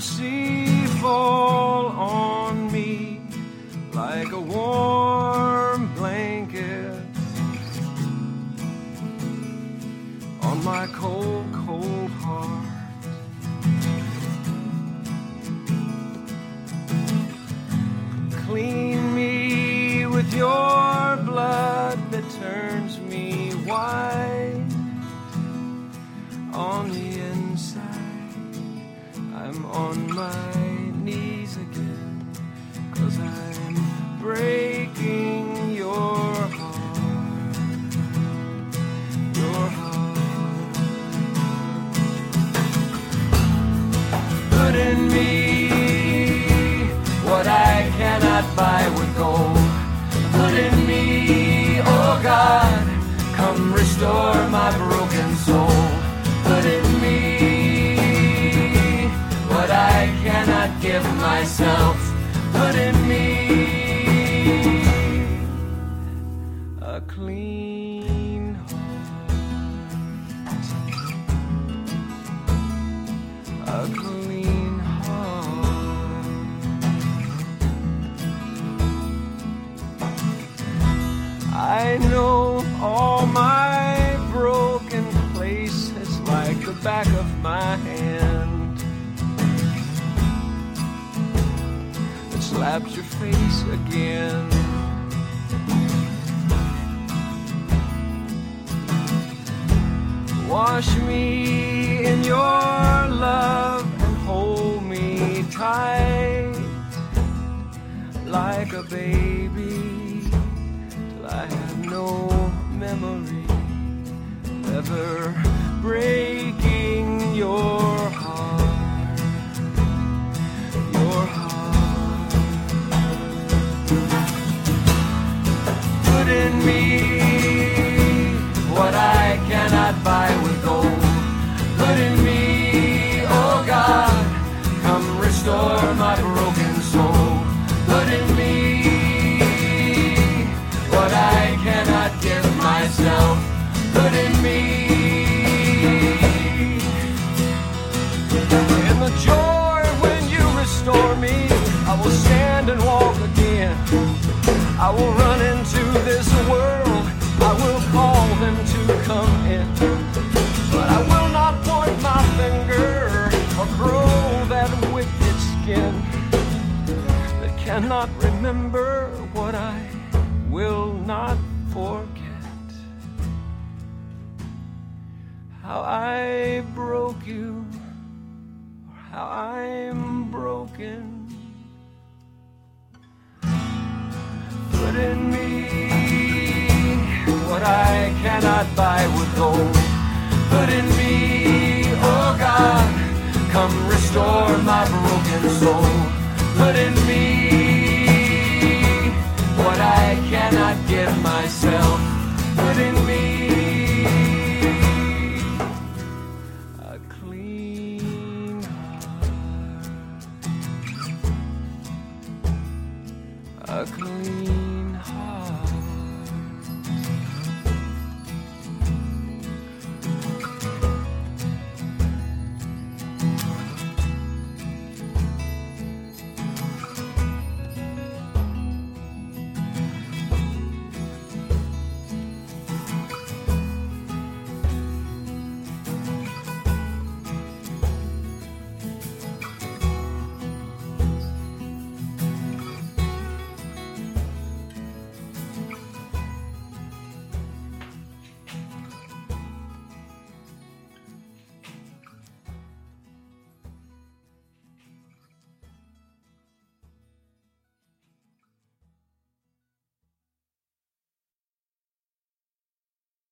mercy fall on me like a warm blanket on my cold, cold heart. Clean me with your blood that turns me white on the inside. On my knees again, cause I'm breaking your heart. Your heart. Put in me what I cannot buy with gold. Put in me, oh God, come restore myself. Put in me a clean heart. A clean heart. I know all my broken places like the back of my hand. Slaps your face again. Wash me in your love and hold me tight like a baby till I have no memory ever breaking your in me what I cannot buy with gold. Put in me, oh God, come restore my broken soul. Put in me cannot remember what I will not forget. How I broke you, or how I'm broken. Put in me what I cannot buy with gold. Put in me, oh God, come restore my broken soul. Put in me cannot give myself. Put in me a clean heart, a clean